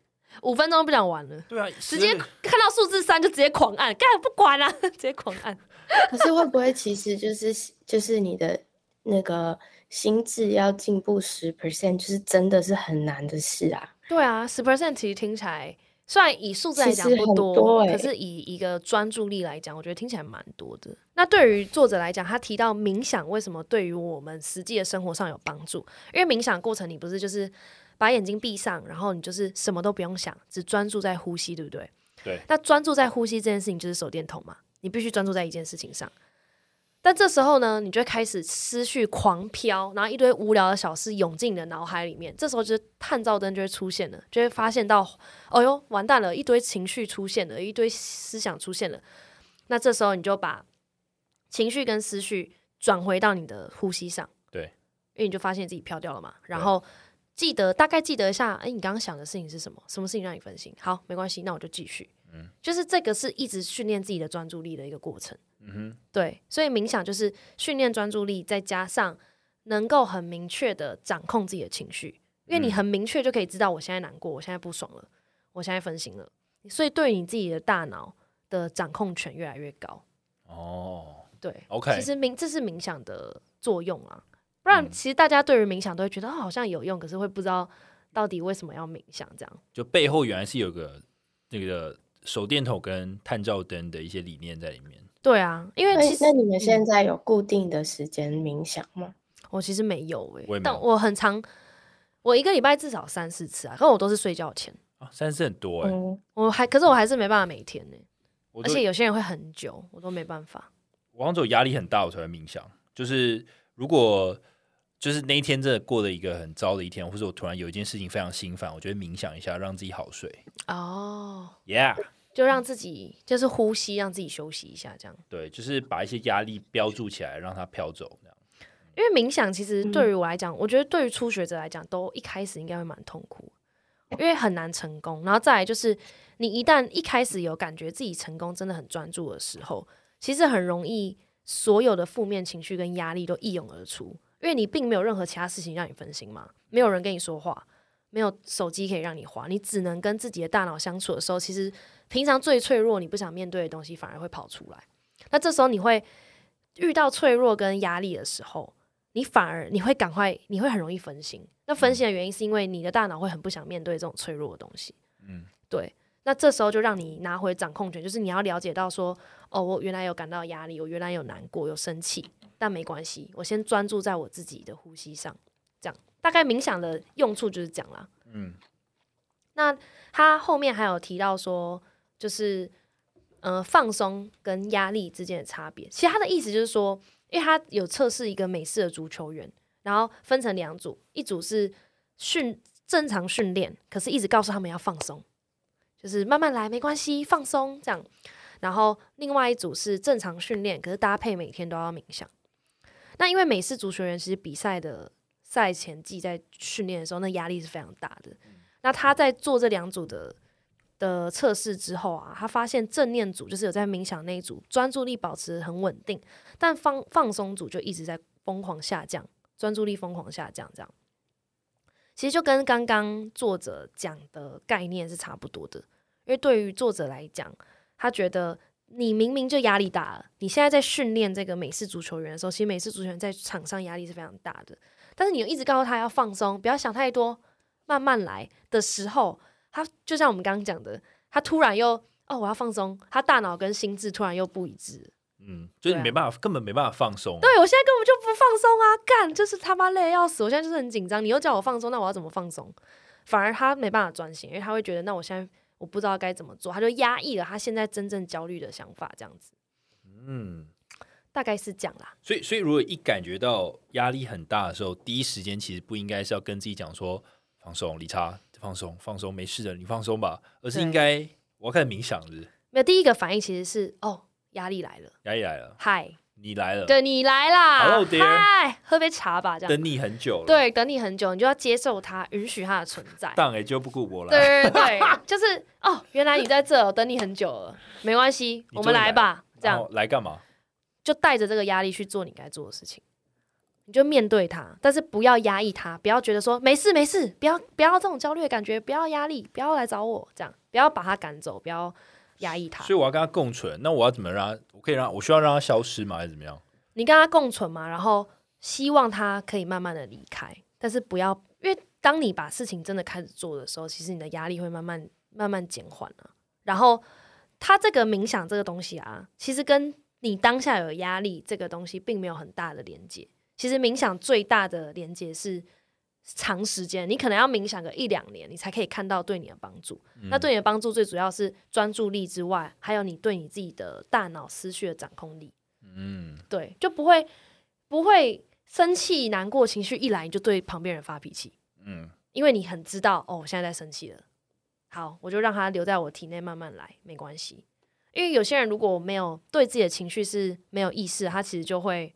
五分钟不想玩了。对啊，直接看到数字三就直接狂按，干不管了，直接狂按。可是会不会其实就是就是你的那个心智要进步十 percent，就是真的是很难的事啊？对啊，十 percent 其实听起来。虽然以数字来讲不多，可是以一个专注力来讲，我觉得听起来蛮多的。那对于作者来讲，他提到冥想为什么对于我们实际的生活上有帮助？因为冥想过程你不是就是把眼睛闭上，然后你就是什么都不用想，只专注在呼吸，对不对？对。那专注在呼吸这件事情就是手电筒嘛，你必须专注在一件事情上。但这时候呢，你就会开始思绪狂飘，然后一堆无聊的小事涌进你的脑海里面。这时候，就是探照灯就会出现了，就会发现到，哦哟，完蛋了，一堆情绪出现了，一堆思想出现了。那这时候，你就把情绪跟思绪转回到你的呼吸上，对，因为你就发现自己飘掉了嘛。然后记得大概记得一下，哎，你刚刚想的事情是什么？什么事情让你分心？好，没关系，那我就继续。嗯，就是这个是一直训练自己的专注力的一个过程。嗯哼，对，所以冥想就是训练专注力，再加上能够很明确的掌控自己的情绪，因为你很明确就可以知道我现在难过，我现在不爽了，我现在分心了，所以对你自己的大脑的掌控权越来越高。哦，对，OK，其实冥这是冥想的作用啊，不然其实大家对于冥想都会觉得好像有用，可是会不知道到底为什么要冥想这样。就背后原来是有个那个手电筒跟探照灯的一些理念在里面。对啊，因为其实那你们现在有固定的时间冥想吗？我其实没有诶，但我很常，我一个礼拜至少三四次啊，可我都是睡觉前啊，三四很多哎，我还可是我还是没办法每天呢，而且有些人会很久，我都没办法。我往走压力很大，我才会冥想。就是如果就是那一天真的过了一个很糟的一天，或者我突然有一件事情非常心烦，我觉得冥想一下，让自己好睡。哦，Yeah。就让自己就是呼吸，让自己休息一下，这样。对，就是把一些压力标注起来，让它飘走，这样。因为冥想其实对于我来讲，我觉得对于初学者来讲，都一开始应该会蛮痛苦，因为很难成功。然后再来就是，你一旦一开始有感觉自己成功，真的很专注的时候，其实很容易所有的负面情绪跟压力都一涌而出，因为你并没有任何其他事情让你分心嘛，没有人跟你说话，没有手机可以让你滑，你只能跟自己的大脑相处的时候，其实。平常最脆弱、你不想面对的东西，反而会跑出来。那这时候你会遇到脆弱跟压力的时候，你反而你会赶快，你会很容易分心。那分心的原因是因为你的大脑会很不想面对这种脆弱的东西。嗯，对。那这时候就让你拿回掌控权，就是你要了解到说，哦，我原来有感到压力，我原来有难过、有生气，但没关系，我先专注在我自己的呼吸上。这样，大概冥想的用处就是讲啦。嗯，那他后面还有提到说。就是，呃，放松跟压力之间的差别。其实他的意思就是说，因为他有测试一个美式的足球员，然后分成两组，一组是训正常训练，可是一直告诉他们要放松，就是慢慢来，没关系，放松这样。然后另外一组是正常训练，可是搭配每天都要冥想。那因为美式足球员其实比赛的赛前季在训练的时候，那压力是非常大的。那他在做这两组的。的测试之后啊，他发现正念组就是有在冥想那一组专注力保持很稳定，但放放松组就一直在疯狂下降，专注力疯狂下降。这样其实就跟刚刚作者讲的概念是差不多的。因为对于作者来讲，他觉得你明明就压力大了，你现在在训练这个美式足球员的时候，其实美式足球员在场上压力是非常大的，但是你又一直告诉他要放松，不要想太多，慢慢来的时候。他就像我们刚刚讲的，他突然又哦，我要放松，他大脑跟心智突然又不一致。嗯，就是你没办法，根本没办法放松。对我现在根本就不放松啊，干就是他妈累要死，我现在就是很紧张。你又叫我放松，那我要怎么放松？反而他没办法专心，因为他会觉得，那我现在我不知道该怎么做，他就压抑了他现在真正焦虑的想法，这样子。嗯，大概是这样啦。所以，所以如果一感觉到压力很大的时候，第一时间其实不应该是要跟自己讲说放松，理查。放松，放松，没事的，你放松吧。而是应该我要开始冥想，了？没有，第一个反应其实是哦，压力来了，压力来了，嗨，你来了，对你来啦，Hello dear，嗨，喝杯茶吧，这样等你很久了，对，等你很久，你就要接受它，允许它的存在。当然就不顾我了，对对对，就是哦，原来你在这，等你很久了，没关系，我们来吧，这样来干嘛？就带着这个压力去做你该做的事情，你就面对它，但是不要压抑它，不要觉得说没事没事，不要不要这种焦虑的感觉，不要压力，不要来找我，这样不要把它赶走，不要。压抑他，所以我要跟他共存。那我要怎么让他？我可以让我需要让他消失吗？还是怎么样？你跟他共存嘛，然后希望他可以慢慢的离开，但是不要，因为当你把事情真的开始做的时候，其实你的压力会慢慢慢慢减缓了。然后他这个冥想这个东西啊，其实跟你当下有压力这个东西并没有很大的连接。其实冥想最大的连接是。长时间，你可能要冥想个一两年，你才可以看到对你的帮助。那对你的帮助最主要是专注力之外，还有你对你自己的大脑思绪的掌控力。嗯，对，就不会不会生气、难过情绪一来你就对旁边人发脾气。嗯，因为你很知道哦，我现在在生气了。好，我就让他留在我体内慢慢来，没关系。因为有些人如果没有对自己的情绪是没有意识，他其实就会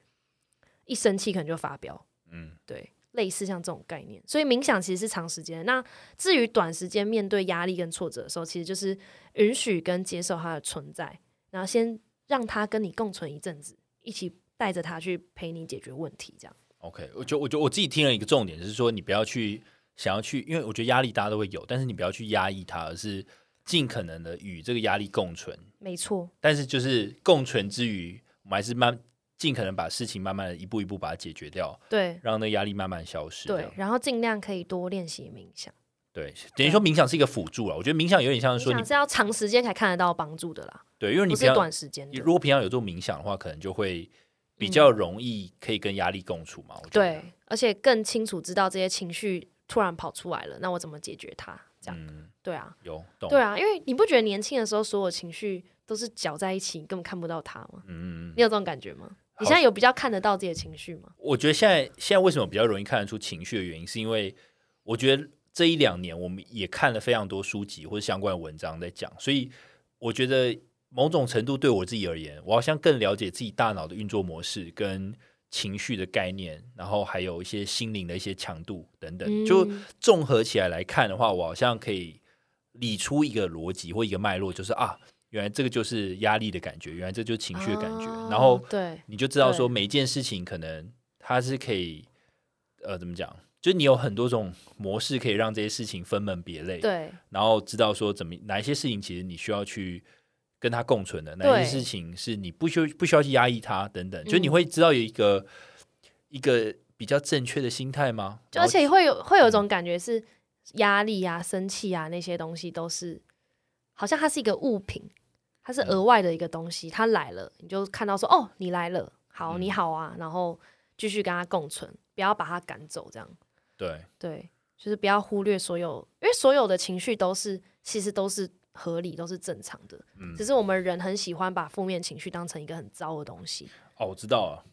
一生气可能就发飙。嗯，对。类似像这种概念，所以冥想其实是长时间。那至于短时间面对压力跟挫折的时候，其实就是允许跟接受它的存在，然后先让它跟你共存一阵子，一起带着它去陪你解决问题。这样。OK，我就我觉得我自己听了一个重点，就是说你不要去想要去，因为我觉得压力大家都会有，但是你不要去压抑它，而是尽可能的与这个压力共存。没错。但是就是共存之余，我们还是慢。尽可能把事情慢慢的一步一步把它解决掉，对，让那压力慢慢消失。对，然后尽量可以多练习冥想。对，等于说冥想是一个辅助了。我觉得冥想有点像是说，你是要长时间才看得到帮助的啦。对，因为你不是短时间。如果平常有做冥想的话，可能就会比较容易可以跟压力共处嘛。对，而且更清楚知道这些情绪突然跑出来了，那我怎么解决它？这样，对啊，有懂，对啊，因为你不觉得年轻的时候所有情绪都是搅在一起，你根本看不到它吗？嗯，你有这种感觉吗？你现在有比较看得到自己的情绪吗？我觉得现在现在为什么比较容易看得出情绪的原因，是因为我觉得这一两年我们也看了非常多书籍或者相关的文章在讲，所以我觉得某种程度对我自己而言，我好像更了解自己大脑的运作模式跟情绪的概念，然后还有一些心灵的一些强度等等，就综合起来来看的话，我好像可以理出一个逻辑或一个脉络，就是啊。原来这个就是压力的感觉，原来这就是情绪的感觉，然后对，你就知道说每一件事情可能它是可以，呃，怎么讲？就你有很多种模式可以让这些事情分门别类，对，然后知道说怎么哪一些事情其实你需要去跟它共存的，哪些事情是你不需不需要去压抑它等等，就你会知道有一个一个比较正确的心态吗？而且会有会有一种感觉是压力啊、生气啊那些东西都是好像它是一个物品。它是额外的一个东西，它来了，你就看到说哦，你来了，好，你好啊，然后继续跟它共存，不要把它赶走，这样。对对，就是不要忽略所有，因为所有的情绪都是其实都是合理，都是正常的，嗯，只是我们人很喜欢把负面情绪当成一个很糟的东西。哦，我知道了，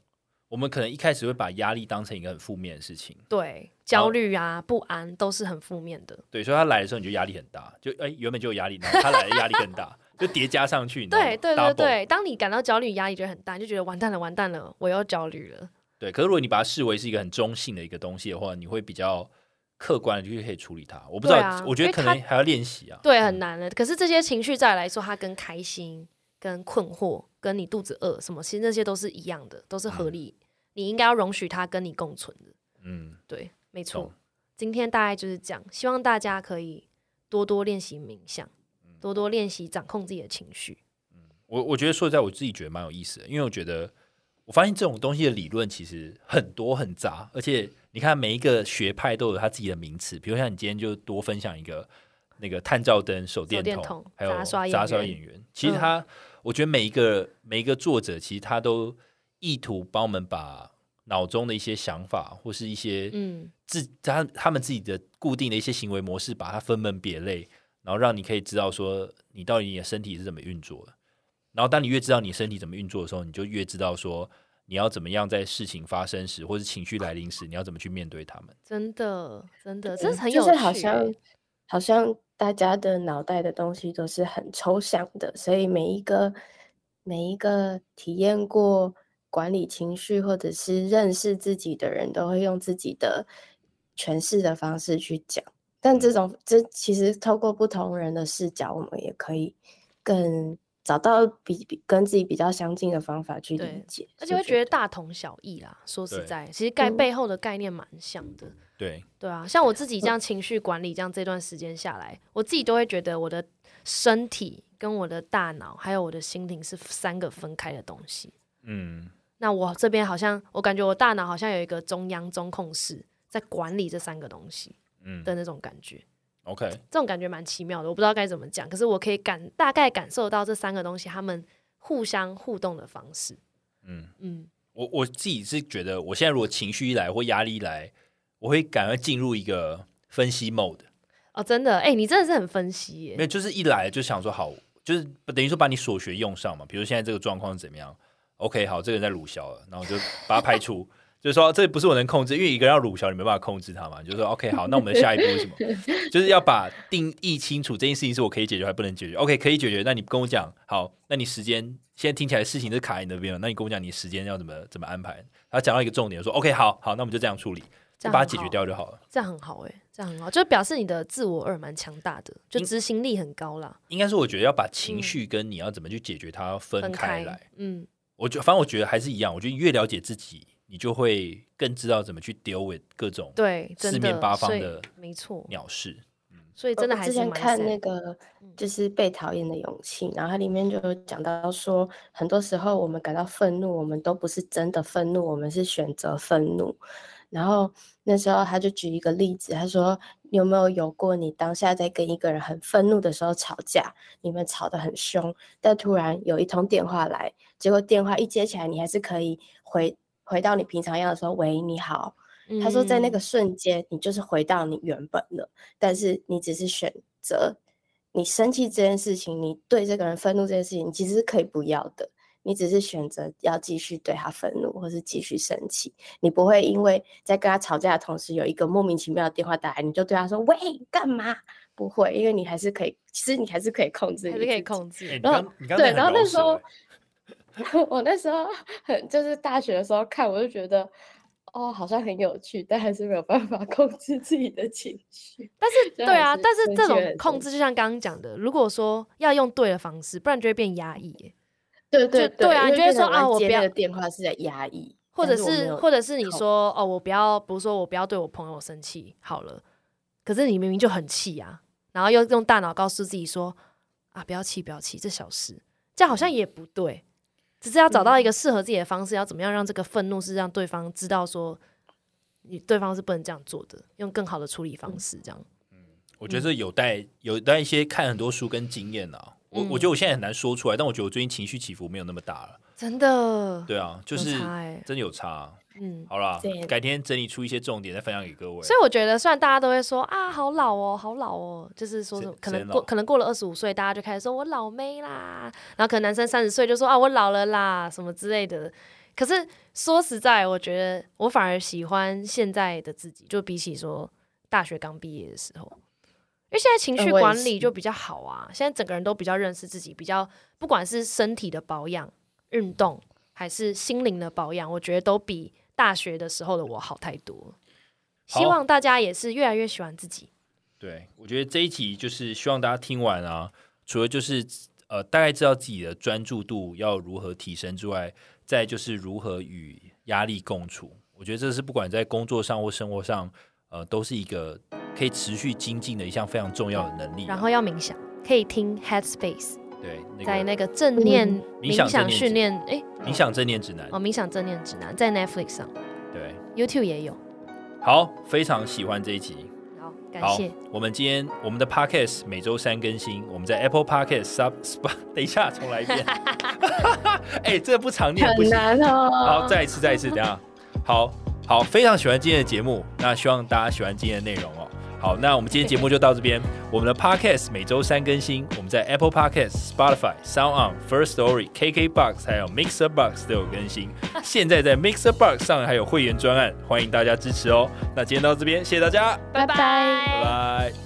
我们可能一开始会把压力当成一个很负面的事情，对，焦虑啊、不安都是很负面的，对，所以他来的时候你就压力很大，就哎原本就有压力，然后他来的压力更大。就叠加上去，对对对对。当你感到焦虑、压力就很大，就觉得完蛋了，完蛋了，我又焦虑了。对，可是如果你把它视为是一个很中性的一个东西的话，你会比较客观的就可以处理它。我不知道，我觉得可能还要练习啊。对，很难的。可是这些情绪再来说，它跟开心、跟困惑、跟你肚子饿什么，其实那些都是一样的，都是合理。你应该要容许它跟你共存的。嗯，对，没错。今天大概就是这样，希望大家可以多多练习冥想。多多练习掌控自己的情绪。嗯，我我觉得说在我自己觉得蛮有意思的，因为我觉得我发现这种东西的理论其实很多很杂，而且你看每一个学派都有他自己的名词，比如像你今天就多分享一个那个探照灯、手电筒，还有杂耍演员。其实他，我觉得每一个每一个作者，其实他都意图帮我们把脑中的一些想法或是一些嗯自他他们自己的固定的一些行为模式，把它分门别类。然后让你可以知道说你到底你的身体是怎么运作的，然后当你越知道你身体怎么运作的时候，你就越知道说你要怎么样在事情发生时或者情绪来临时，你要怎么去面对他们。真的，真的，这是很有趣。好像好像大家的脑袋的东西都是很抽象的，所以每一个每一个体验过。管理情绪或者是认识自己的人都会用自己的诠释的方式去讲，但这种这其实透过不同人的视角，我们也可以更找到比比跟自己比较相近的方法去理解，而且会觉得大同小异啦。说实在，其实概背后的概念蛮像的。对对啊，像我自己这样情绪管理，这样这段时间下来，我自己都会觉得我的身体跟我的大脑还有我的心灵是三个分开的东西。嗯，那我这边好像我感觉我大脑好像有一个中央中控室在管理这三个东西，嗯的那种感觉。OK，这种感觉蛮奇妙的，我不知道该怎么讲，可是我可以感大概感受到这三个东西他们互相互动的方式。嗯嗯，我我自己是觉得，我现在如果情绪一来或压力一来。我会赶快进入一个分析 mode 哦，真的，哎，你真的是很分析耶。没有，就是一来就想说好，就是等于说把你所学用上嘛。比如现在这个状况是怎么样？OK，好，这个人在鲁小了，然后就把他排除，就是说这不是我能控制，因为一个人要鲁小，你没办法控制他嘛。就是说 OK，好，那我们的下一步是什么？就是要把定义清楚，这件事情是我可以解决还不能解决。OK，可以解决，那你跟我讲，好，那你时间现在听起来事情是卡在你那边了，那你跟我讲你时间要怎么怎么安排？他讲到一个重点，说 OK，好好，那我们就这样处理。就把它解决掉就好了，这样很好哎，这样很好，就表示你的自我二蛮强大的，就执行力很高啦。应该是我觉得要把情绪跟你要怎么去解决它分开来。嗯，我觉反正我觉得还是一样，我觉得越了解自己，你就会更知道怎么去 deal with 各种对四面八方的没错鸟事。嗯，所以真的还是之前看那个就是被讨厌的勇气，然后它里面就讲到说，很多时候我们感到愤怒，我们都不是真的愤怒，我们是选择愤怒。然后那时候他就举一个例子，他说：“你有没有有过你当下在跟一个人很愤怒的时候吵架，你们吵得很凶，但突然有一通电话来，结果电话一接起来，你还是可以回回到你平常样的时候，喂，你好。”他说在那个瞬间，你就是回到你原本了，但是你只是选择你生气这件事情，你对这个人愤怒这件事情，你其实是可以不要的。你只是选择要继续对他愤怒，或是继续生气，你不会因为在跟他吵架的同时，有一个莫名其妙的电话打来，你就对他说“喂，干嘛？”不会，因为你还是可以，其实你还是可以控制，还是可以控制。然后对，然后那时候，我那时候很就是大学的时候看，我就觉得哦，好像很有趣，但还是没有办法 控制自己的情绪。但是对啊，但是这种控制就像刚刚讲的，如果说要用对的方式，不然就会变压抑。对对对啊，你觉得说啊，我不要电话是在压抑，或者是或者是你说哦，我不要，比如说我不要对我朋友生气好了，可是你明明就很气啊，然后又用大脑告诉自己说啊，不要气，不要气，这小事，这样好像也不对，只是要找到一个适合自己的方式，要怎么样让这个愤怒是让对方知道说你对方是不能这样做的，用更好的处理方式，这样。嗯，我觉得有待有待一些看很多书跟经验啊。我我觉得我现在很难说出来，但我觉得我最近情绪起伏没有那么大了。真的？对啊，就是真的有差。嗯，好啦，改天整理出一些重点再分享给各位。所以我觉得，虽然大家都会说啊，好老哦，好老哦，就是说什么可能过可能过了二十五岁，大家就开始说我老妹啦，然后可能男生三十岁就说啊我老了啦，什么之类的。可是说实在，我觉得我反而喜欢现在的自己，就比起说大学刚毕业的时候。因为现在情绪管理就比较好啊，现在整个人都比较认识自己，比较不管是身体的保养、运动，还是心灵的保养，我觉得都比大学的时候的我好太多。希望大家也是越来越喜欢自己。对，我觉得这一集就是希望大家听完啊，除了就是呃大概知道自己的专注度要如何提升之外，再就是如何与压力共处。我觉得这是不管在工作上或生活上，呃，都是一个。可以持续精进的一项非常重要的能力。然后要冥想，可以听 Headspace。对，在那个正念冥想训练，哎，冥想正念指南。哦，冥想正念指南在 Netflix 上。对，YouTube 也有。好，非常喜欢这一集。好，感谢。我们今天我们的 Podcast 每周三更新，我们在 Apple Podcast Sub。等一下，重来一遍。哎，这不常念，很难哦。好，再一次，再一次，等下。好好，非常喜欢今天的节目，那希望大家喜欢今天的内容哦。好，那我们今天节目就到这边。我们的 Podcast 每周三更新，我们在 Apple Podcast、Spotify、Sound On、First Story、KK Box 还有 Mixer Box 都有更新。现在在 Mixer Box 上还有会员专案，欢迎大家支持哦。那今天到这边，谢谢大家，拜拜，拜拜。